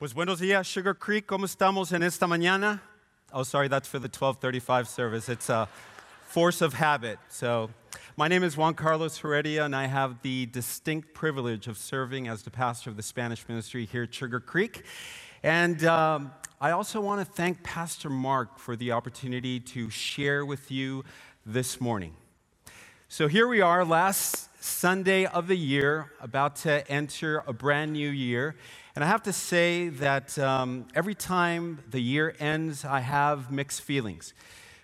Pues buenos días, Sugar Creek. ¿Cómo estamos en esta mañana? Oh, sorry, that's for the 1235 service. It's a force of habit. So, my name is Juan Carlos Heredia, and I have the distinct privilege of serving as the pastor of the Spanish ministry here at Sugar Creek. And um, I also want to thank Pastor Mark for the opportunity to share with you this morning. So, here we are, last Sunday of the year, about to enter a brand new year. And I have to say that um, every time the year ends, I have mixed feelings.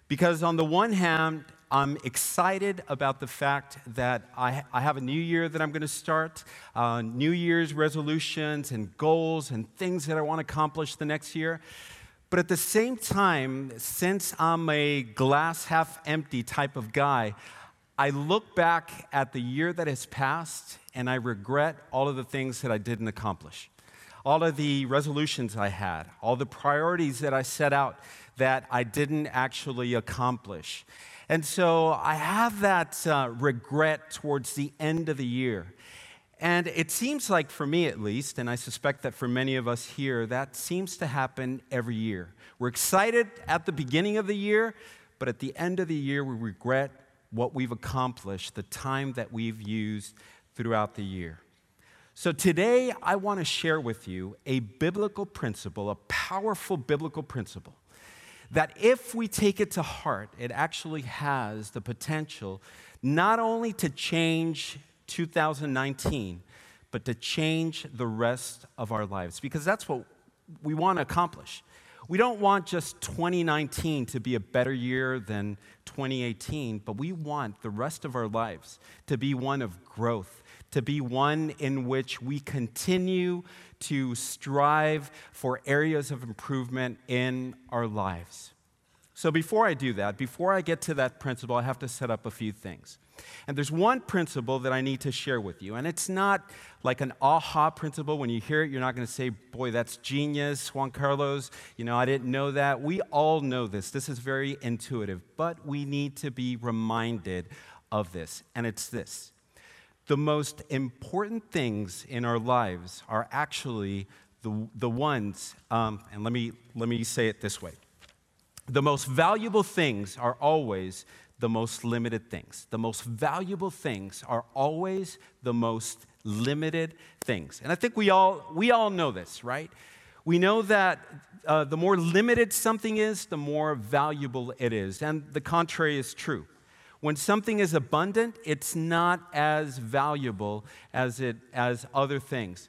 Because on the one hand, I'm excited about the fact that I, I have a new year that I'm going to start, uh, New Year's resolutions and goals and things that I want to accomplish the next year. But at the same time, since I'm a glass half empty type of guy, I look back at the year that has passed and I regret all of the things that I didn't accomplish all of the resolutions I had, all the priorities that I set out that I didn't actually accomplish. And so I have that uh, regret towards the end of the year. And it seems like, for me at least, and I suspect that for many of us here, that seems to happen every year. We're excited at the beginning of the year, but at the end of the year, we regret what we've accomplished, the time that we've used throughout the year. So today, I want to share with you a biblical principle, a powerful biblical principle, that if we take it to heart, it actually has the potential not only to change 2019, but to change the rest of our lives, because that's what we want to accomplish. We don't want just 2019 to be a better year than 2018, but we want the rest of our lives to be one of growth to be one in which we continue to strive for areas of improvement in our lives. So, before I do that, before I get to that principle, I have to set up a few things. And there's one principle that I need to share with you. And it's not like an aha principle. When you hear it, you're not going to say, Boy, that's genius, Juan Carlos. You know, I didn't know that. We all know this. This is very intuitive. But we need to be reminded of this. And it's this the most important things in our lives are actually the, the ones, um, and let me, let me say it this way the most valuable things are always the most limited things. The most valuable things are always the most limited things. And I think we all, we all know this, right? We know that uh, the more limited something is, the more valuable it is. And the contrary is true. When something is abundant, it's not as valuable as, it, as other things.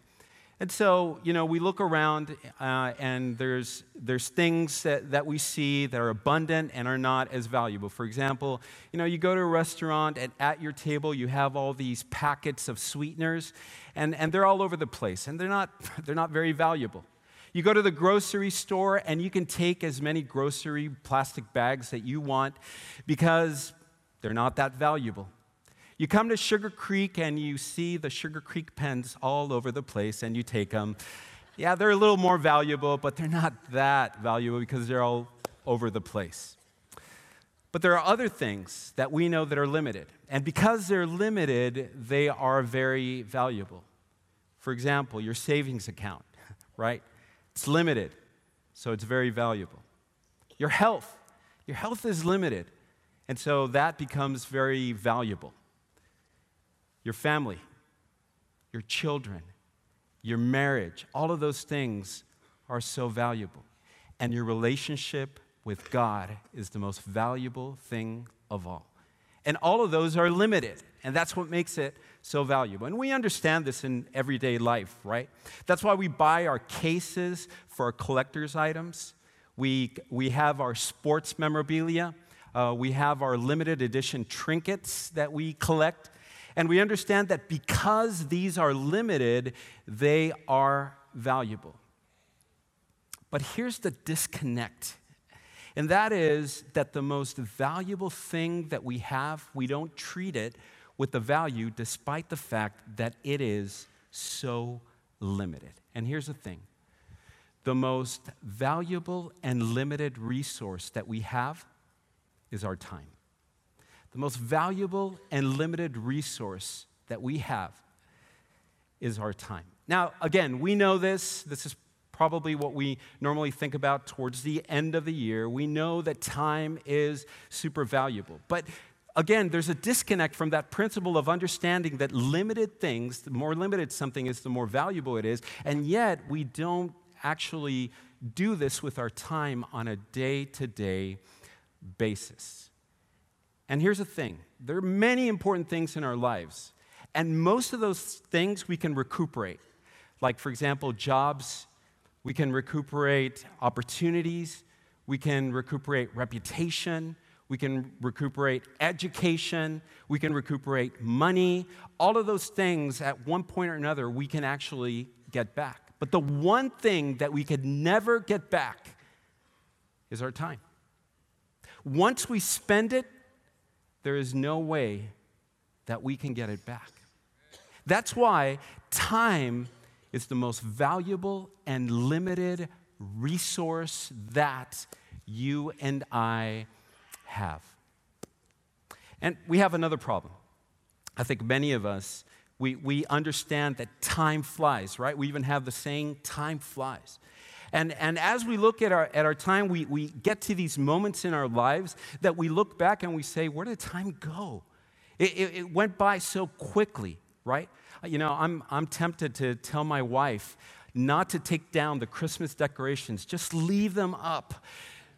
And so, you know, we look around uh, and there's, there's things that, that we see that are abundant and are not as valuable. For example, you know, you go to a restaurant and at your table you have all these packets of sweeteners and, and they're all over the place and they're not, they're not very valuable. You go to the grocery store and you can take as many grocery plastic bags that you want because they're not that valuable. You come to Sugar Creek and you see the Sugar Creek pens all over the place and you take them. Yeah, they're a little more valuable, but they're not that valuable because they're all over the place. But there are other things that we know that are limited. And because they're limited, they are very valuable. For example, your savings account, right? It's limited, so it's very valuable. Your health, your health is limited, and so that becomes very valuable. Your family, your children, your marriage, all of those things are so valuable. And your relationship with God is the most valuable thing of all. And all of those are limited. And that's what makes it so valuable. And we understand this in everyday life, right? That's why we buy our cases for our collector's items. We, we have our sports memorabilia. Uh, we have our limited edition trinkets that we collect. And we understand that because these are limited, they are valuable. But here's the disconnect. And that is that the most valuable thing that we have, we don't treat it with the value despite the fact that it is so limited. And here's the thing the most valuable and limited resource that we have is our time. The most valuable and limited resource that we have is our time. Now, again, we know this. This is probably what we normally think about towards the end of the year. We know that time is super valuable. But again, there's a disconnect from that principle of understanding that limited things, the more limited something is, the more valuable it is. And yet, we don't actually do this with our time on a day to day basis. And here's the thing there are many important things in our lives, and most of those things we can recuperate. Like, for example, jobs, we can recuperate opportunities, we can recuperate reputation, we can recuperate education, we can recuperate money. All of those things, at one point or another, we can actually get back. But the one thing that we could never get back is our time. Once we spend it, there is no way that we can get it back. That's why time is the most valuable and limited resource that you and I have. And we have another problem. I think many of us, we, we understand that time flies, right? We even have the saying, time flies. And, and as we look at our, at our time, we, we get to these moments in our lives that we look back and we say, where did time go? It, it, it went by so quickly, right? Uh, you know, I'm, I'm tempted to tell my wife not to take down the Christmas decorations, just leave them up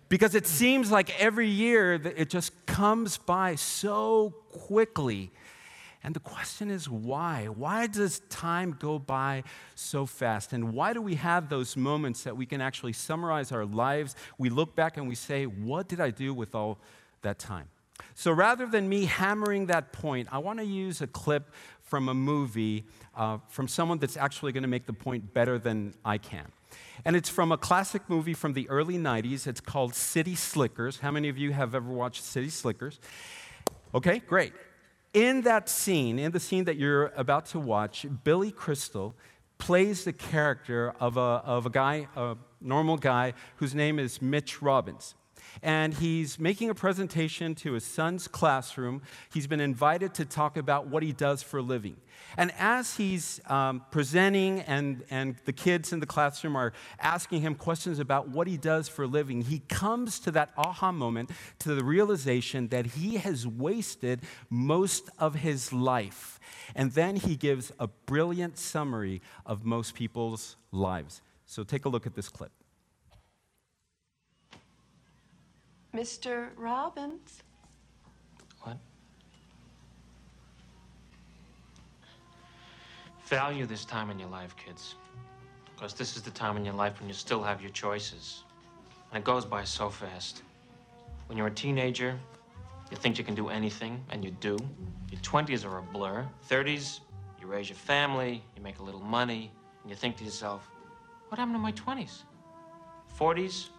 because it seems like every year it just comes by so quickly. And the question is why? Why does time go by so fast? And why do we have those moments that we can actually summarize our lives? We look back and we say, What did I do with all that time? So rather than me hammering that point, I want to use a clip from a movie uh, from someone that's actually going to make the point better than I can. And it's from a classic movie from the early 90s. It's called City Slickers. How many of you have ever watched City Slickers? Okay, great. In that scene, in the scene that you're about to watch, Billy Crystal plays the character of a, of a guy, a normal guy, whose name is Mitch Robbins and he's making a presentation to his son's classroom. He's been invited to talk about what he does for a living. And as he's um, presenting, and, and the kids in the classroom are asking him questions about what he does for a living, he comes to that aha moment, to the realization that he has wasted most of his life. And then he gives a brilliant summary of most people's lives. So take a look at this clip. Mr. Robbins. What? Value this time in your life, kids. Because this is the time in your life when you still have your choices. And it goes by so fast. When you're a teenager, you think you can do anything, and you do. Your 20s are a blur. 30s, you raise your family, you make a little money, and you think to yourself, what happened to my 20s? 40s,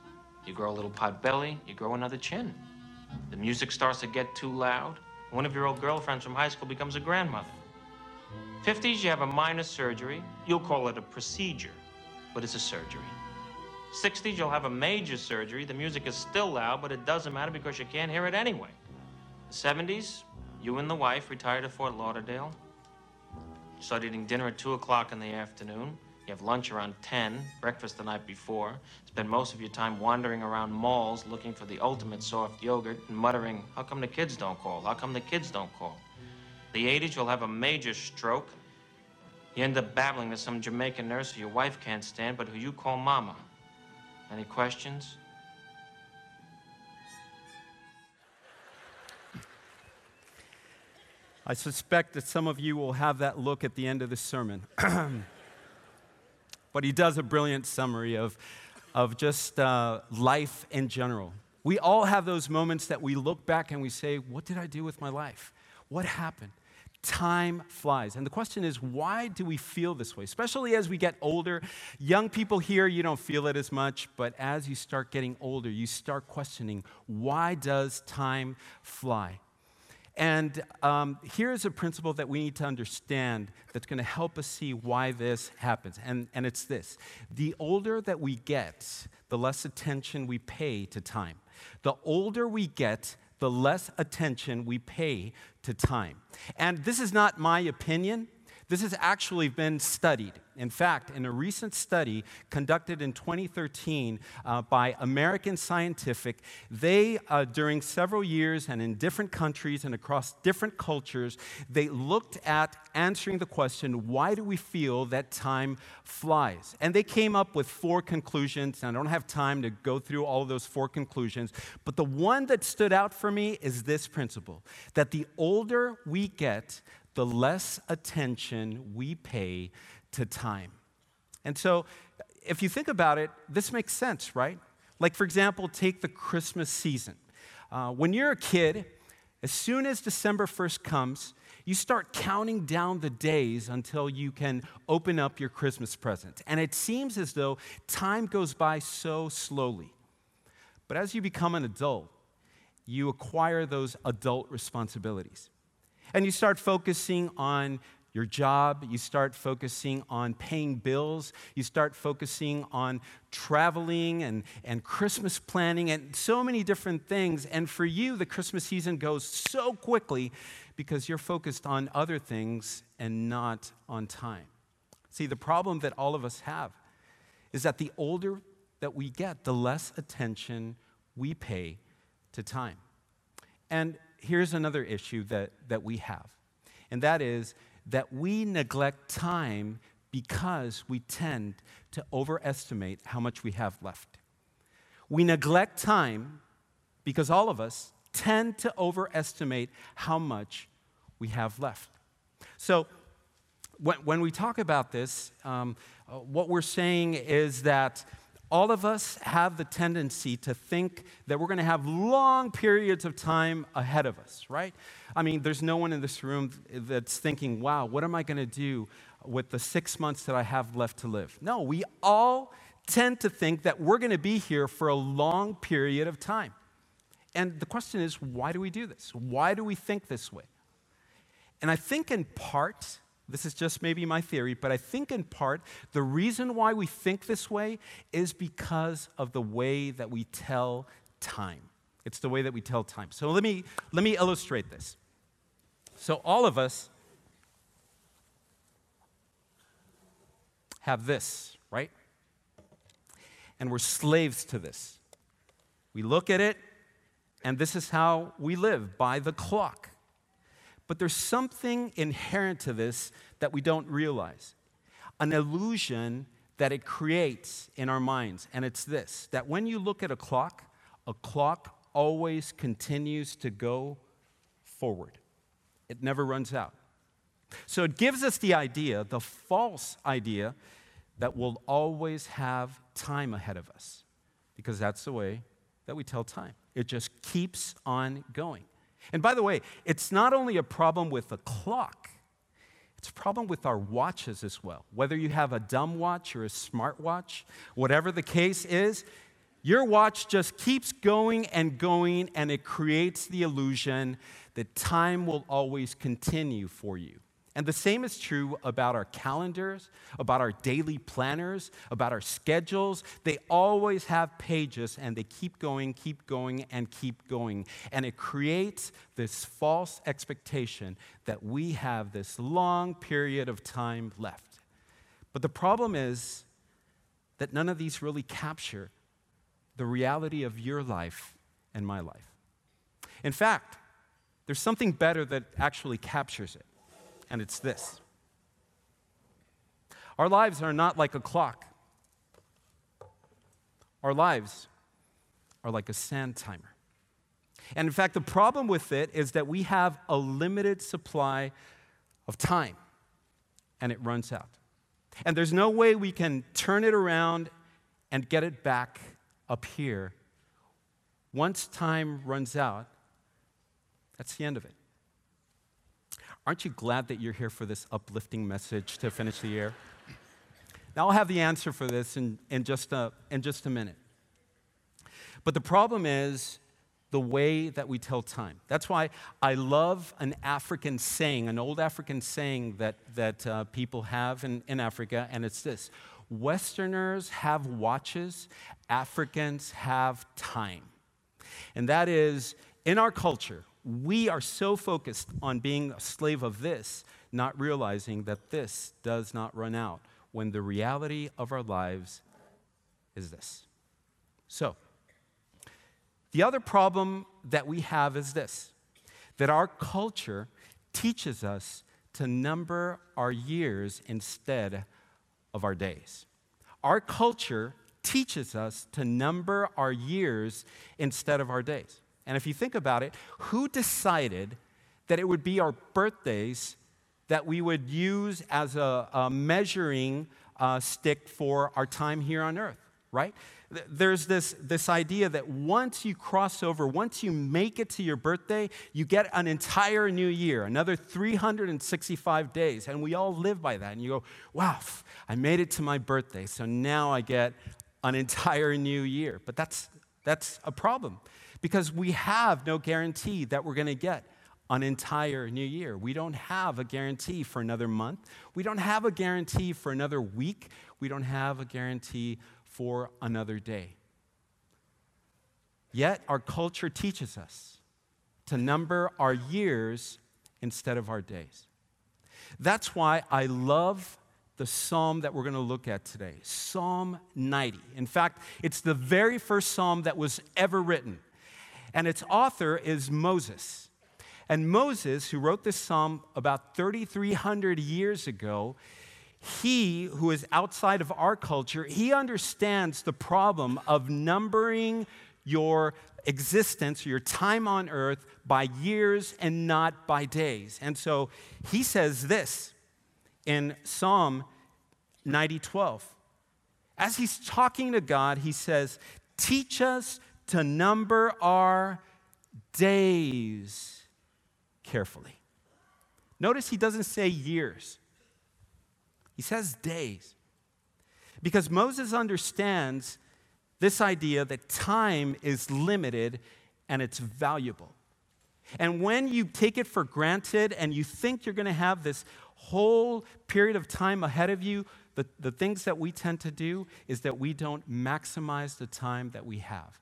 you grow a little pot belly, you grow another chin. The music starts to get too loud. One of your old girlfriends from high school becomes a grandmother. 50s, you have a minor surgery. You'll call it a procedure, but it's a surgery. 60s, you'll have a major surgery. The music is still loud, but it doesn't matter because you can't hear it anyway. The 70s, you and the wife retire to Fort Lauderdale. Start eating dinner at 2 o'clock in the afternoon. You have lunch around 10, breakfast the night before, spend most of your time wandering around malls looking for the ultimate soft yogurt and muttering, How come the kids don't call? How come the kids don't call? The 80s, you'll have a major stroke. You end up babbling to some Jamaican nurse who your wife can't stand, but who you call mama. Any questions? I suspect that some of you will have that look at the end of the sermon. but he does a brilliant summary of, of just uh, life in general. We all have those moments that we look back and we say, What did I do with my life? What happened? Time flies. And the question is, why do we feel this way? Especially as we get older. Young people here, you don't feel it as much, but as you start getting older, you start questioning, why does time fly? And um, here's a principle that we need to understand that's going to help us see why this happens. And, and it's this the older that we get, the less attention we pay to time. The older we get, the less attention we pay to time. And this is not my opinion. This has actually been studied. In fact, in a recent study conducted in 2013 uh, by American Scientific, they, uh, during several years and in different countries and across different cultures, they looked at answering the question, why do we feel that time flies? And they came up with four conclusions. And I don't have time to go through all of those four conclusions, but the one that stood out for me is this principle that the older we get, the less attention we pay to time. And so, if you think about it, this makes sense, right? Like, for example, take the Christmas season. Uh, when you're a kid, as soon as December 1st comes, you start counting down the days until you can open up your Christmas present. And it seems as though time goes by so slowly. But as you become an adult, you acquire those adult responsibilities. And you start focusing on your job, you start focusing on paying bills, you start focusing on traveling and, and Christmas planning and so many different things. And for you, the Christmas season goes so quickly because you're focused on other things and not on time. See, the problem that all of us have is that the older that we get, the less attention we pay to time. And here's another issue that, that we have, and that is that we neglect time because we tend to overestimate how much we have left. We neglect time because all of us tend to overestimate how much we have left. So, when, when we talk about this, um, uh, what we're saying is that all of us have the tendency to think that we're going to have long periods of time ahead of us, right? I mean, there's no one in this room that's thinking, wow, what am I going to do with the six months that I have left to live? No, we all tend to think that we're going to be here for a long period of time. And the question is, why do we do this? Why do we think this way? And I think in part, this is just maybe my theory, but I think in part the reason why we think this way is because of the way that we tell time. It's the way that we tell time. So let me, let me illustrate this. So, all of us have this, right? And we're slaves to this. We look at it, and this is how we live by the clock. But there's something inherent to this that we don't realize an illusion that it creates in our minds. And it's this that when you look at a clock, a clock always continues to go forward, it never runs out. So it gives us the idea, the false idea, that we'll always have time ahead of us because that's the way that we tell time. It just keeps on going. And by the way, it's not only a problem with the clock, it's a problem with our watches as well. Whether you have a dumb watch or a smart watch, whatever the case is, your watch just keeps going and going, and it creates the illusion that time will always continue for you. And the same is true about our calendars, about our daily planners, about our schedules. They always have pages and they keep going, keep going, and keep going. And it creates this false expectation that we have this long period of time left. But the problem is that none of these really capture the reality of your life and my life. In fact, there's something better that actually captures it and it's this Our lives are not like a clock, our lives are like a sand timer. And in fact, the problem with it is that we have a limited supply of time and it runs out. And there's no way we can turn it around and get it back up here. Once time runs out, that's the end of it. Aren't you glad that you're here for this uplifting message to finish the year? Now, I'll have the answer for this in, in, just a, in just a minute. But the problem is the way that we tell time. That's why I love an African saying, an old African saying that, that uh, people have in, in Africa, and it's this Westerners have watches, Africans have time. And that is, in our culture, we are so focused on being a slave of this not realizing that this does not run out when the reality of our lives is this. So, the other problem that we have is this that our culture teaches us to number our years instead of our days. Our culture teaches us to number our years instead of our days. And if you think about it, who decided that it would be our birthdays that we would use as a, a measuring uh, stick for our time here on earth, right? There's this, this idea that once you cross over, once you make it to your birthday, you get an entire new year, another 365 days. And we all live by that. And you go, wow, I made it to my birthday, so now I get an entire new year. But that's, that's a problem because we have no guarantee that we're going to get an entire new year. We don't have a guarantee for another month. We don't have a guarantee for another week. We don't have a guarantee for another day. Yet our culture teaches us to number our years instead of our days. That's why I love the psalm that we're going to look at today Psalm 90. In fact, it's the very first psalm that was ever written, and its author is Moses. And Moses, who wrote this psalm about 3,300 years ago, he who is outside of our culture, he understands the problem of numbering your existence, your time on earth, by years and not by days. And so he says this in Psalm 90 12. As he's talking to God, he says, Teach us to number our days carefully. Notice he doesn't say years, he says days. Because Moses understands this idea that time is limited and it's valuable. And when you take it for granted and you think you're going to have this whole period of time ahead of you, the, the things that we tend to do is that we don't maximize the time that we have.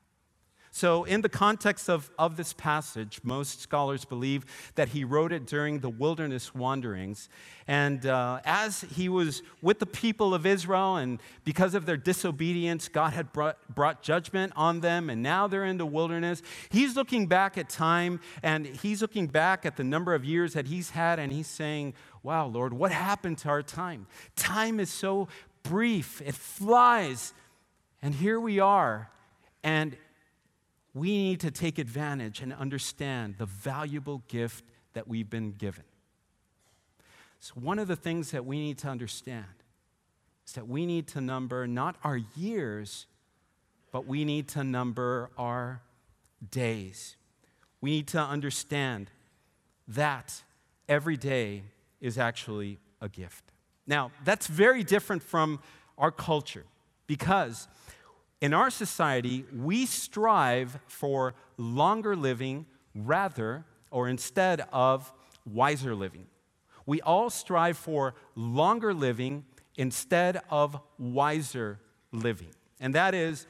So, in the context of, of this passage, most scholars believe that he wrote it during the wilderness wanderings. And uh, as he was with the people of Israel, and because of their disobedience, God had brought, brought judgment on them, and now they're in the wilderness. He's looking back at time, and he's looking back at the number of years that he's had, and he's saying, Wow, Lord, what happened to our time? Time is so brief, it flies. And here we are. And we need to take advantage and understand the valuable gift that we've been given. So, one of the things that we need to understand is that we need to number not our years, but we need to number our days. We need to understand that every day is actually a gift. Now, that's very different from our culture because in our society, we strive for longer living rather or instead of wiser living. We all strive for longer living instead of wiser living. And that is,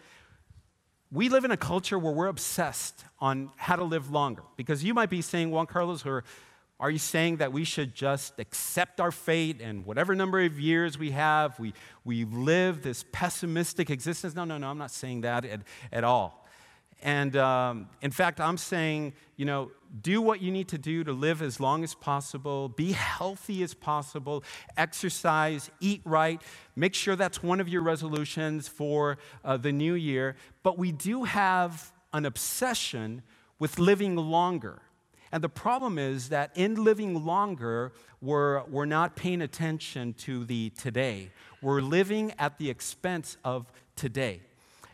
we live in a culture where we're obsessed on how to live longer. Because you might be saying, Juan Carlos, or are you saying that we should just accept our fate and whatever number of years we have, we, we live this pessimistic existence? No, no, no, I'm not saying that at, at all. And um, in fact, I'm saying, you know, do what you need to do to live as long as possible, be healthy as possible, exercise, eat right. Make sure that's one of your resolutions for uh, the new year. But we do have an obsession with living longer. And the problem is that in living longer, we're, we're not paying attention to the today. We're living at the expense of today.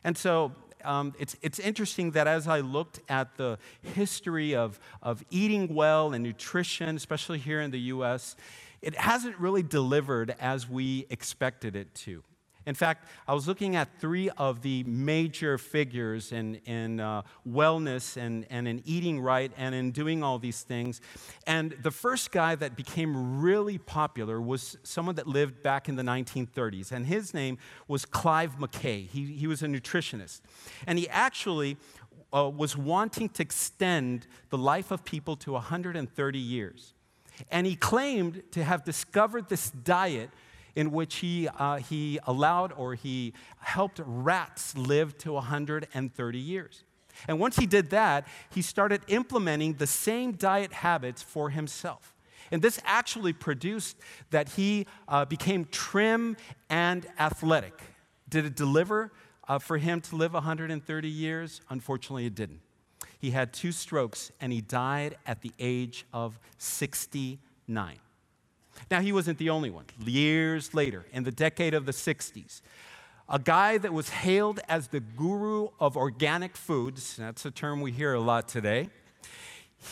And so um, it's, it's interesting that as I looked at the history of, of eating well and nutrition, especially here in the US, it hasn't really delivered as we expected it to. In fact, I was looking at three of the major figures in, in uh, wellness and, and in eating right and in doing all these things. And the first guy that became really popular was someone that lived back in the 1930s. And his name was Clive McCay. He, he was a nutritionist. And he actually uh, was wanting to extend the life of people to 130 years. And he claimed to have discovered this diet in which he, uh, he allowed or he helped rats live to 130 years. And once he did that, he started implementing the same diet habits for himself. And this actually produced that he uh, became trim and athletic. Did it deliver uh, for him to live 130 years? Unfortunately, it didn't. He had two strokes and he died at the age of 69. Now, he wasn't the only one. Years later, in the decade of the 60s, a guy that was hailed as the guru of organic foods, that's a term we hear a lot today,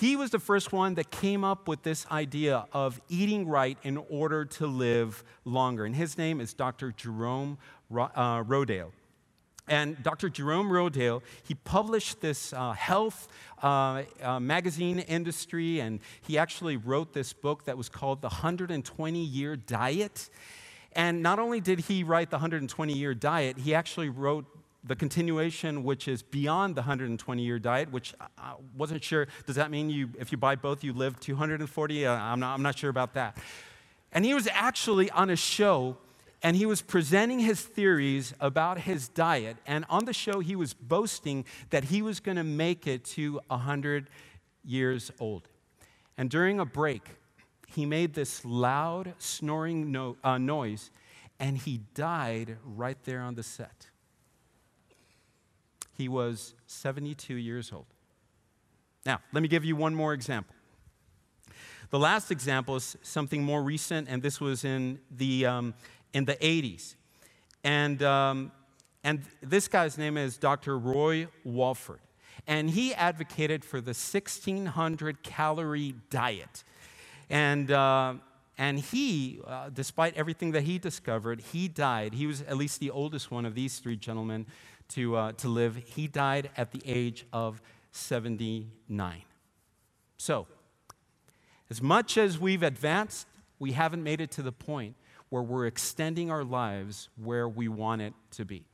he was the first one that came up with this idea of eating right in order to live longer. And his name is Dr. Jerome uh, Rodale. And Dr. Jerome Rodale, he published this uh, health uh, uh, magazine industry, and he actually wrote this book that was called The 120 Year Diet. And not only did he write the 120 Year Diet, he actually wrote the continuation, which is beyond the 120 year diet, which I wasn't sure. Does that mean you, if you buy both, you live 240? Uh, I'm, not, I'm not sure about that. And he was actually on a show and he was presenting his theories about his diet. And on the show, he was boasting that he was going to make it to 100 years old. And during a break, he made this loud snoring no, uh, noise, and he died right there on the set. He was 72 years old. Now, let me give you one more example. The last example is something more recent, and this was in the um, in the 80s. And, um, and this guy's name is Dr. Roy Walford. And he advocated for the 1600 calorie diet. And, uh, and he, uh, despite everything that he discovered, he died. He was at least the oldest one of these three gentlemen to, uh, to live. He died at the age of 79. So, as much as we've advanced, we haven't made it to the point where we're extending our lives where we want it to be.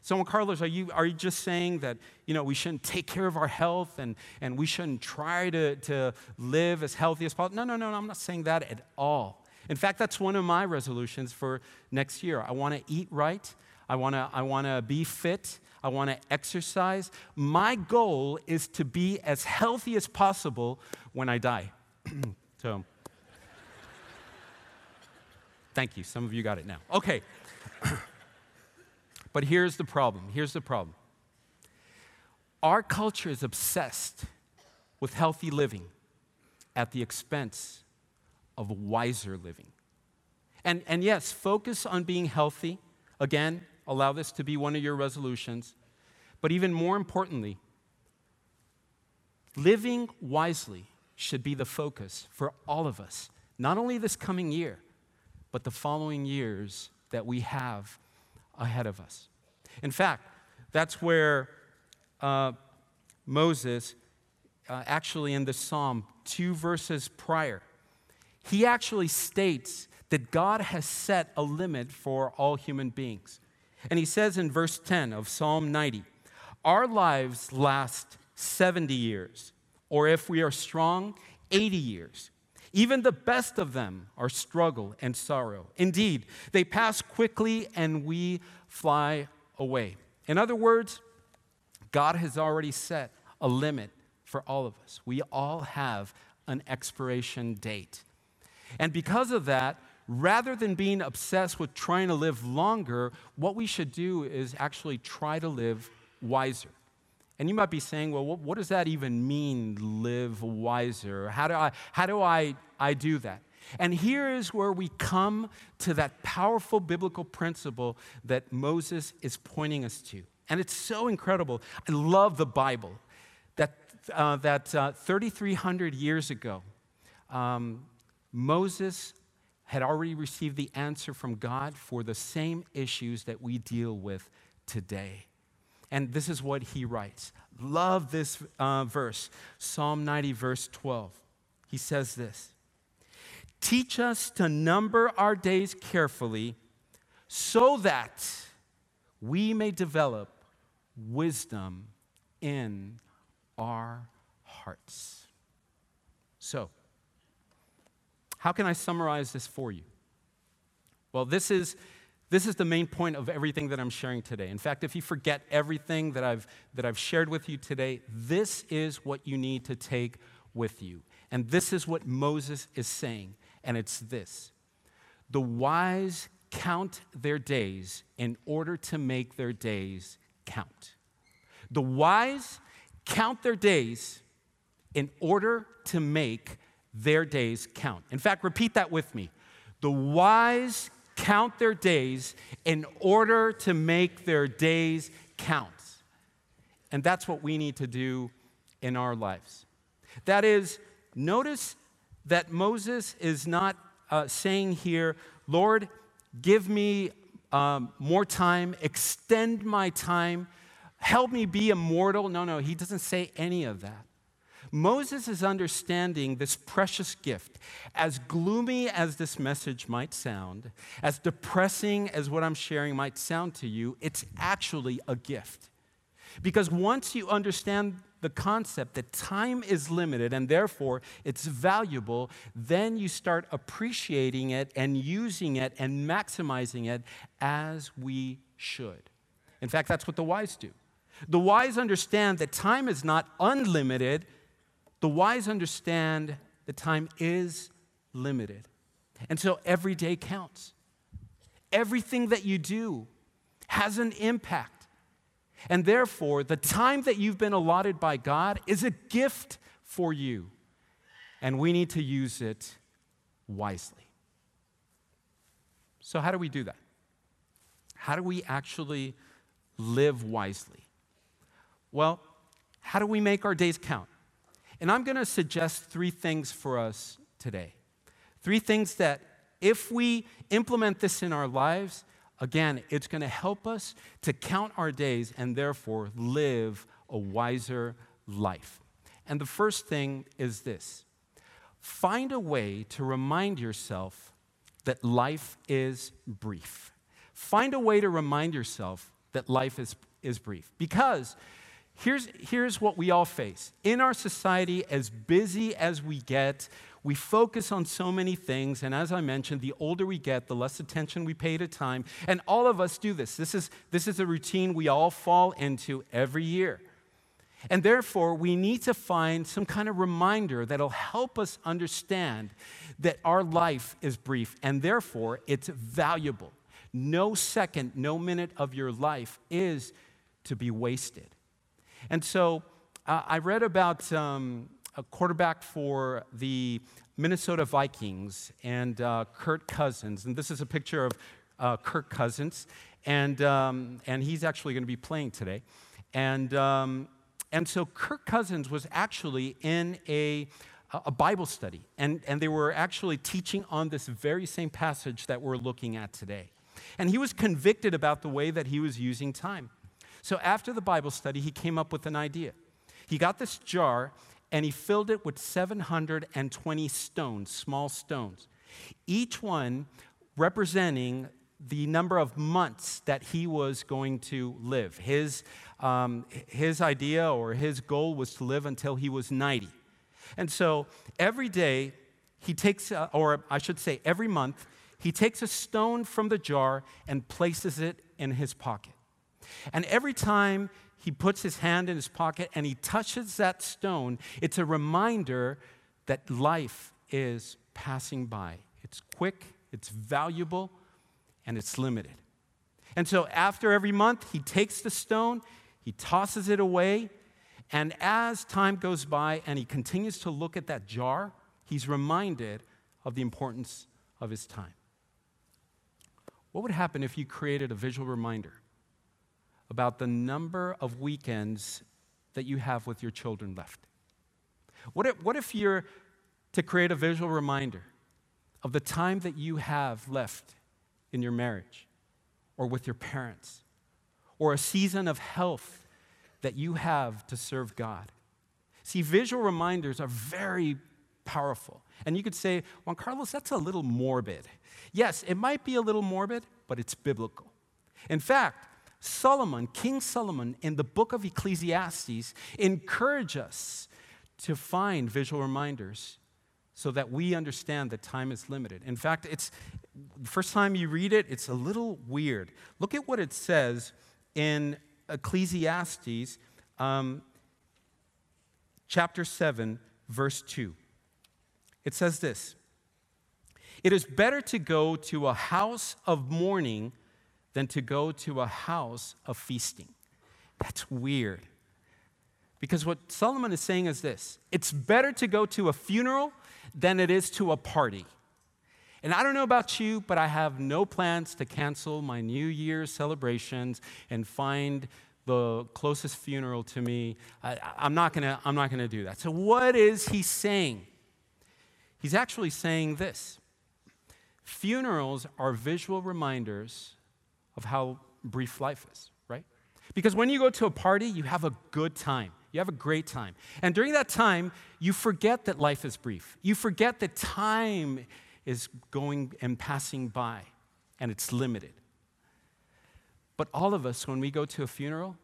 So, Carlos, are you, are you just saying that you know, we shouldn't take care of our health and, and we shouldn't try to, to live as healthy as possible? No, no, no, no, I'm not saying that at all. In fact, that's one of my resolutions for next year. I want to eat right, I want to I wanna be fit, I want to exercise. My goal is to be as healthy as possible when I die. so, Thank you. Some of you got it now. Okay. but here's the problem. Here's the problem. Our culture is obsessed with healthy living at the expense of wiser living. And, and yes, focus on being healthy. Again, allow this to be one of your resolutions. But even more importantly, living wisely should be the focus for all of us, not only this coming year, but the following years that we have ahead of us. In fact, that's where uh, Moses, uh, actually in the psalm, two verses prior, he actually states that God has set a limit for all human beings. And he says in verse 10 of Psalm 90, Our lives last 70 years, or if we are strong, 80 years. Even the best of them are struggle and sorrow. Indeed, they pass quickly and we fly away. In other words, God has already set a limit for all of us. We all have an expiration date. And because of that, rather than being obsessed with trying to live longer, what we should do is actually try to live wiser. And you might be saying, well, what, what does that even mean, live wiser? How do, I, how do I, I do that? And here is where we come to that powerful biblical principle that Moses is pointing us to. And it's so incredible. I love the Bible. That, uh, that uh, 3,300 years ago, um, Moses had already received the answer from God for the same issues that we deal with today. And this is what he writes. Love this uh, verse, Psalm 90, verse 12. He says this Teach us to number our days carefully so that we may develop wisdom in our hearts. So, How can I summarize this for you? Well, this is, this is the main point of everything that I'm sharing today. In fact, if you forget everything that I've, that I've shared with you today, this is what you need to take with you. And this is what Moses is saying, and it's this The wise count their days in order to make their days count. The wise count their days in order to make their days count. In fact, repeat that with me. The wise count their days in order to make their days count. And that's what we need to do in our lives. That is, notice that Moses is not uh, saying here, Lord, give me um, more time, extend my time, help me be immortal. No, no, he doesn't say any of that. Moses is understanding this precious gift. As gloomy as this message might sound, as depressing as what I'm sharing might sound to you, it's actually a gift. Because once you understand the concept that time is limited and therefore it's valuable, then you start appreciating it and using it and maximizing it as we should. In fact, that's what the wise do. The wise understand that time is not unlimited, the wise understand that time is limited. And so every day counts. Everything that you do has an impact. And therefore, the time that you've been allotted by God is a gift for you. And we need to use it wisely. So, how do we do that? How do we actually live wisely? Well, how do we make our days count? And I'm going to suggest three things for us today. Three things that, if we implement this in our lives, Again, it's going to help us to count our days and therefore live a wiser life. And the first thing is this find a way to remind yourself that life is brief. Find a way to remind yourself that life is, is brief. Because here's, here's what we all face. In our society, as busy as we get, we focus on so many things, and as I mentioned, the older we get, the less attention we pay to time. And all of us do this. This is, this is a routine we all fall into every year. And therefore, we need to find some kind of reminder that'll help us understand that our life is brief and therefore it's valuable. No second, no minute of your life is to be wasted. And so uh, I read about um, a quarterback for the Minnesota Vikings and uh, Kirk Cousins. And this is a picture of uh, Kirk Cousins. And, um, and he's actually going to be playing today. And, um, and so Kirk Cousins was actually in a, a Bible study. And, and they were actually teaching on this very same passage that we're looking at today. And he was convicted about the way that he was using time. So after the Bible study, he came up with an idea. He got this jar and he filled it with 720 stones, small stones, each one representing the number of months that he was going to live. His, um, his idea or his goal was to live until he was 90. And so every day, he takes, or I should say, every month, he takes a stone from the jar and places it in his pocket. And every time he puts his hand in his pocket and he touches that stone, it's a reminder that life is passing by. It's quick, it's valuable, and it's limited. And so after every month, he takes the stone, he tosses it away, and as time goes by and he continues to look at that jar, he's reminded of the importance of his time. What would happen if you created a visual reminder? About the number of weekends that you have with your children left? What if, what if you're to create a visual reminder of the time that you have left in your marriage or with your parents or a season of health that you have to serve God? See, visual reminders are very powerful. And you could say, Juan Carlos, that's a little morbid. Yes, it might be a little morbid, but it's biblical. In fact, Solomon, King Solomon, in the book of Ecclesiastes, encourage us to find visual reminders so that we understand that time is limited. In fact, it's the first time you read it, it's a little weird. Look at what it says in Ecclesiastes um, chapter 7, verse 2. It says this It is better to go to a house of mourning than to go to a house of feasting. That's weird. Because what Solomon is saying is this it's better to go to a funeral than it is to a party. And I don't know about you, but I have no plans to cancel my New Year's celebrations and find the closest funeral to me. I, am not gonna, I'm not gonna do that. So, what is he saying? He's actually saying this funerals are visual reminders of how brief life is, right? Because when you go to a party, you have a good time. You have a great time. And during that time, you forget that life is brief. You forget that time is going and passing by and it's limited. But all of us, when we go to a funeral,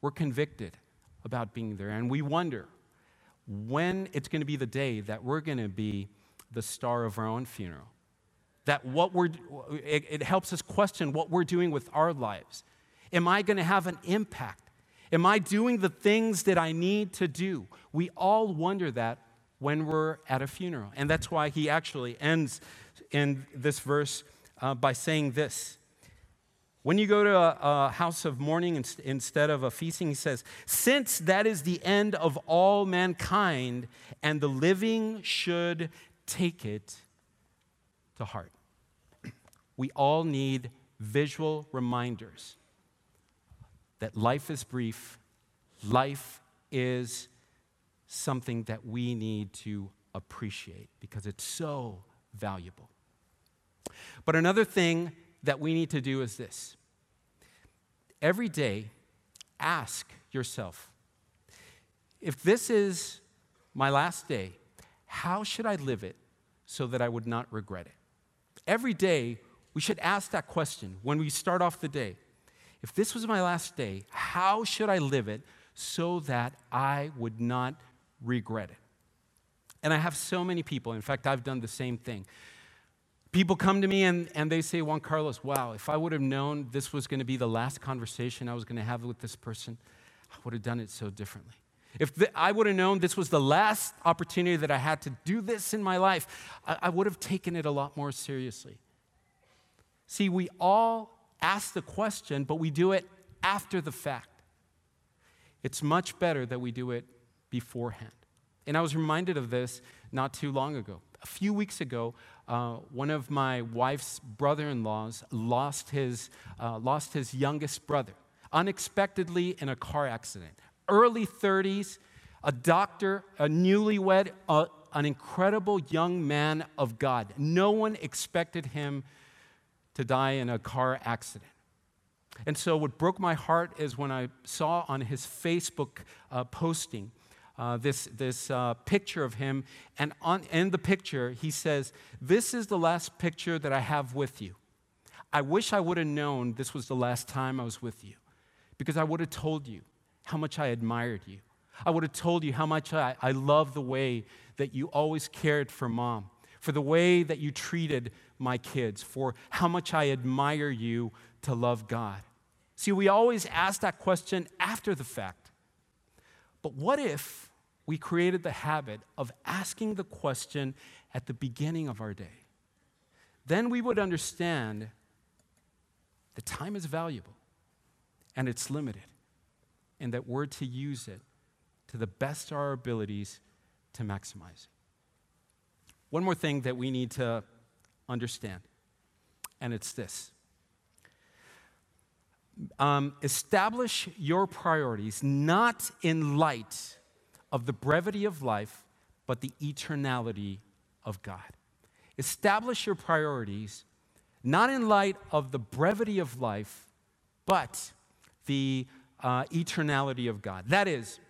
we're convicted about being there and we wonder when it's going to be the day that we're going to be the star of our own funeral. That what we're, it, it helps us question what we're doing with our lives. Am I going to have an impact? Am I doing the things that I need to do? We all wonder that when we're at a funeral. And that's why he actually ends in this verse uh, by saying this. When you go to a, a house of mourning in, instead of a feasting, he says, Since that is the end of all mankind, and the living should take it to heart. We all need visual reminders that life is brief, life is something that we need to appreciate because it's so valuable. But another thing that we need to do is this every day, ask yourself if this is my last day, how should I live it so that I would not regret it? Every day, we should ask that question when we start off the day. If this was my last day, how should I live it so that I would not regret it? And I have so many people, in fact, I've done the same thing. People come to me and, and they say, Juan Carlos, wow, if I would have known this was going to be the last conversation I was going to have with this person, I would have done it so differently. If the, I would have known this was the last opportunity that I had to do this in my life, I, I would have taken it a lot more seriously. See, we all ask the question, but we do it after the fact. It's much better that we do it beforehand. And I was reminded of this not too long ago. A few weeks ago, uh, one of my wife's brother in laws lost his, uh, lost his youngest brother unexpectedly in a car accident. Early 30s, a doctor, a newlywed, uh, an incredible young man of God. No one expected him to die in a car accident. And so, what broke my heart is when I saw on his Facebook uh, posting uh, this, this uh, picture of him, and on, in the picture, he says, This is the last picture that I have with you. I wish I would have known this was the last time I was with you, because I would have told you how much I admired you. I would have told you how much I, I love the way that you always cared for mom, for the way that you treated my kids, for how much I admire you to love God. See, we always ask that question after the fact. But what if we created the habit of asking the question at the beginning of our day? Then we would understand that time is valuable and it's limited, and that we're to use it to the best of our abilities to maximize it. One more thing that we need to understand, and it's this um, establish your priorities not in light of the brevity of life, but the eternality of God. Establish your priorities not in light of the brevity of life, but the uh, eternality of God. That is,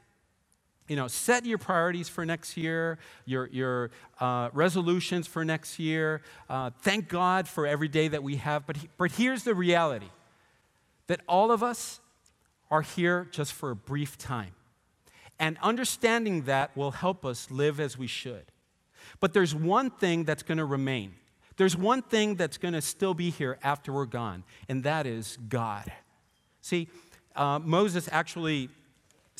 you know, set your priorities for next year, your, your uh, resolutions for next year. Uh, thank God for every day that we have. But, he, but here's the reality that all of us are here just for a brief time. And understanding that will help us live as we should. But there's one thing that's going to remain. There's one thing that's going to still be here after we're gone, and that is God. See, uh, Moses actually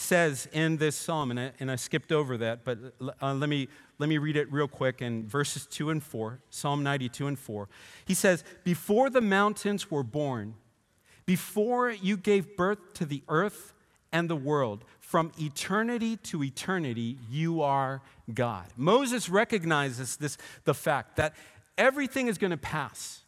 says in this psalm, and I, and I skipped over that, but uh, let, me, let me read it real quick in verses 2 and 4, Psalm 92 and 4. He says, Before the mountains were born, before you gave birth to the earth and the world, from eternity to eternity, you are God. Moses recognizes this, the fact that everything is going to pass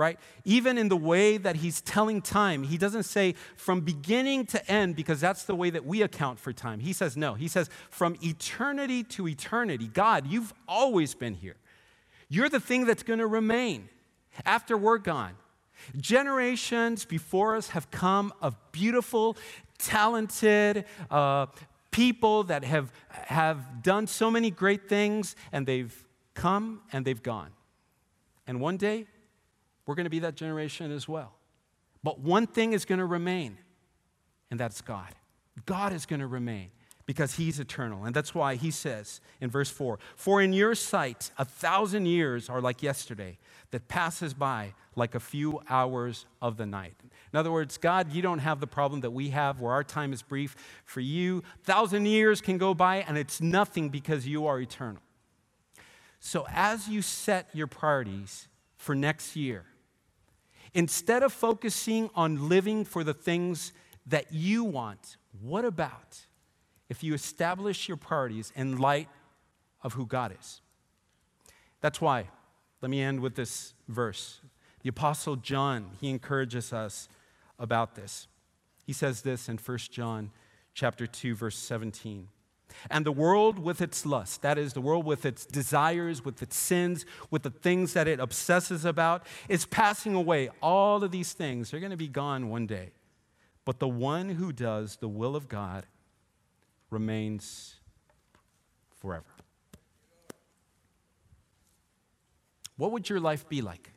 right? Even in the way that he's telling time, he doesn't say from beginning to end because that's the way that we account for time. He says no. He says from eternity to eternity. God, you've always been here. You're the thing that's going to remain after we're gone. Generations before us have come of beautiful, talented, uh, people that have, have done so many great things, and they've come and they've gone. And one day, we're going to be that generation as well. But one thing is going to remain, and that's God. God is going to remain because he's eternal. And that's why he says in verse 4 For in your sight, a thousand years are like yesterday that passes by like a few hours of the night. In other words, God, you don't have the problem that we have where our time is brief. For you, thousand years can go by and it's nothing because you are eternal. So as you set your priorities for next year, Instead of focusing on living for the things that you want, what about if you establish your priorities in light of who God is? That's why, let me end with this verse. The Apostle John, he encourages us about this. He says this in 1 John chapter 2, verse 17. And the world with its lust, that is, the world with its desires, with its sins, with the things that it obsesses about, is passing away. All of these things are going to be gone one day. But the one who does the will of God remains forever. What would your life be like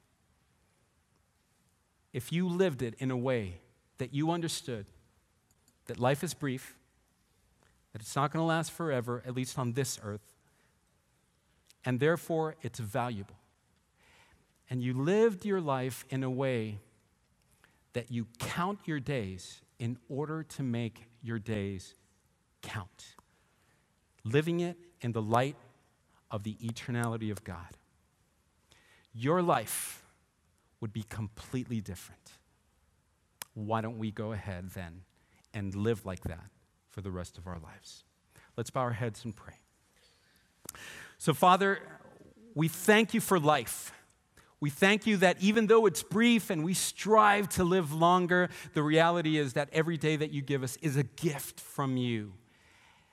if you lived it in a way that you understood that life is brief? That it's not going to last forever, at least on this earth, and therefore it's valuable. And you lived your life in a way that you count your days in order to make your days count, living it in the light of the eternality of God. Your life would be completely different. Why don't we go ahead then and live like that? For the rest of our lives. Let's bow our heads and pray. So, Father, we thank you for life. We thank you that even though it's brief and we strive to live longer, the reality is that every day that you give us is a gift from you.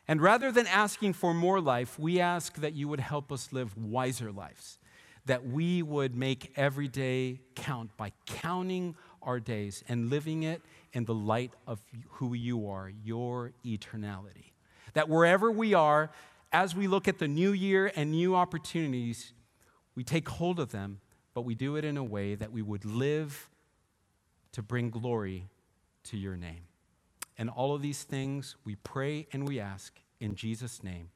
And rather than asking for more life, we ask that you would help us live wiser lives, that we would make every day count by counting our days and living it in the light of who you are, your eternality. That wherever we are, as we look at the new year and new opportunities, we take hold of them, but we do it in a way that we would live to bring glory to your name. And all of these things we pray and we ask in Jesus' name.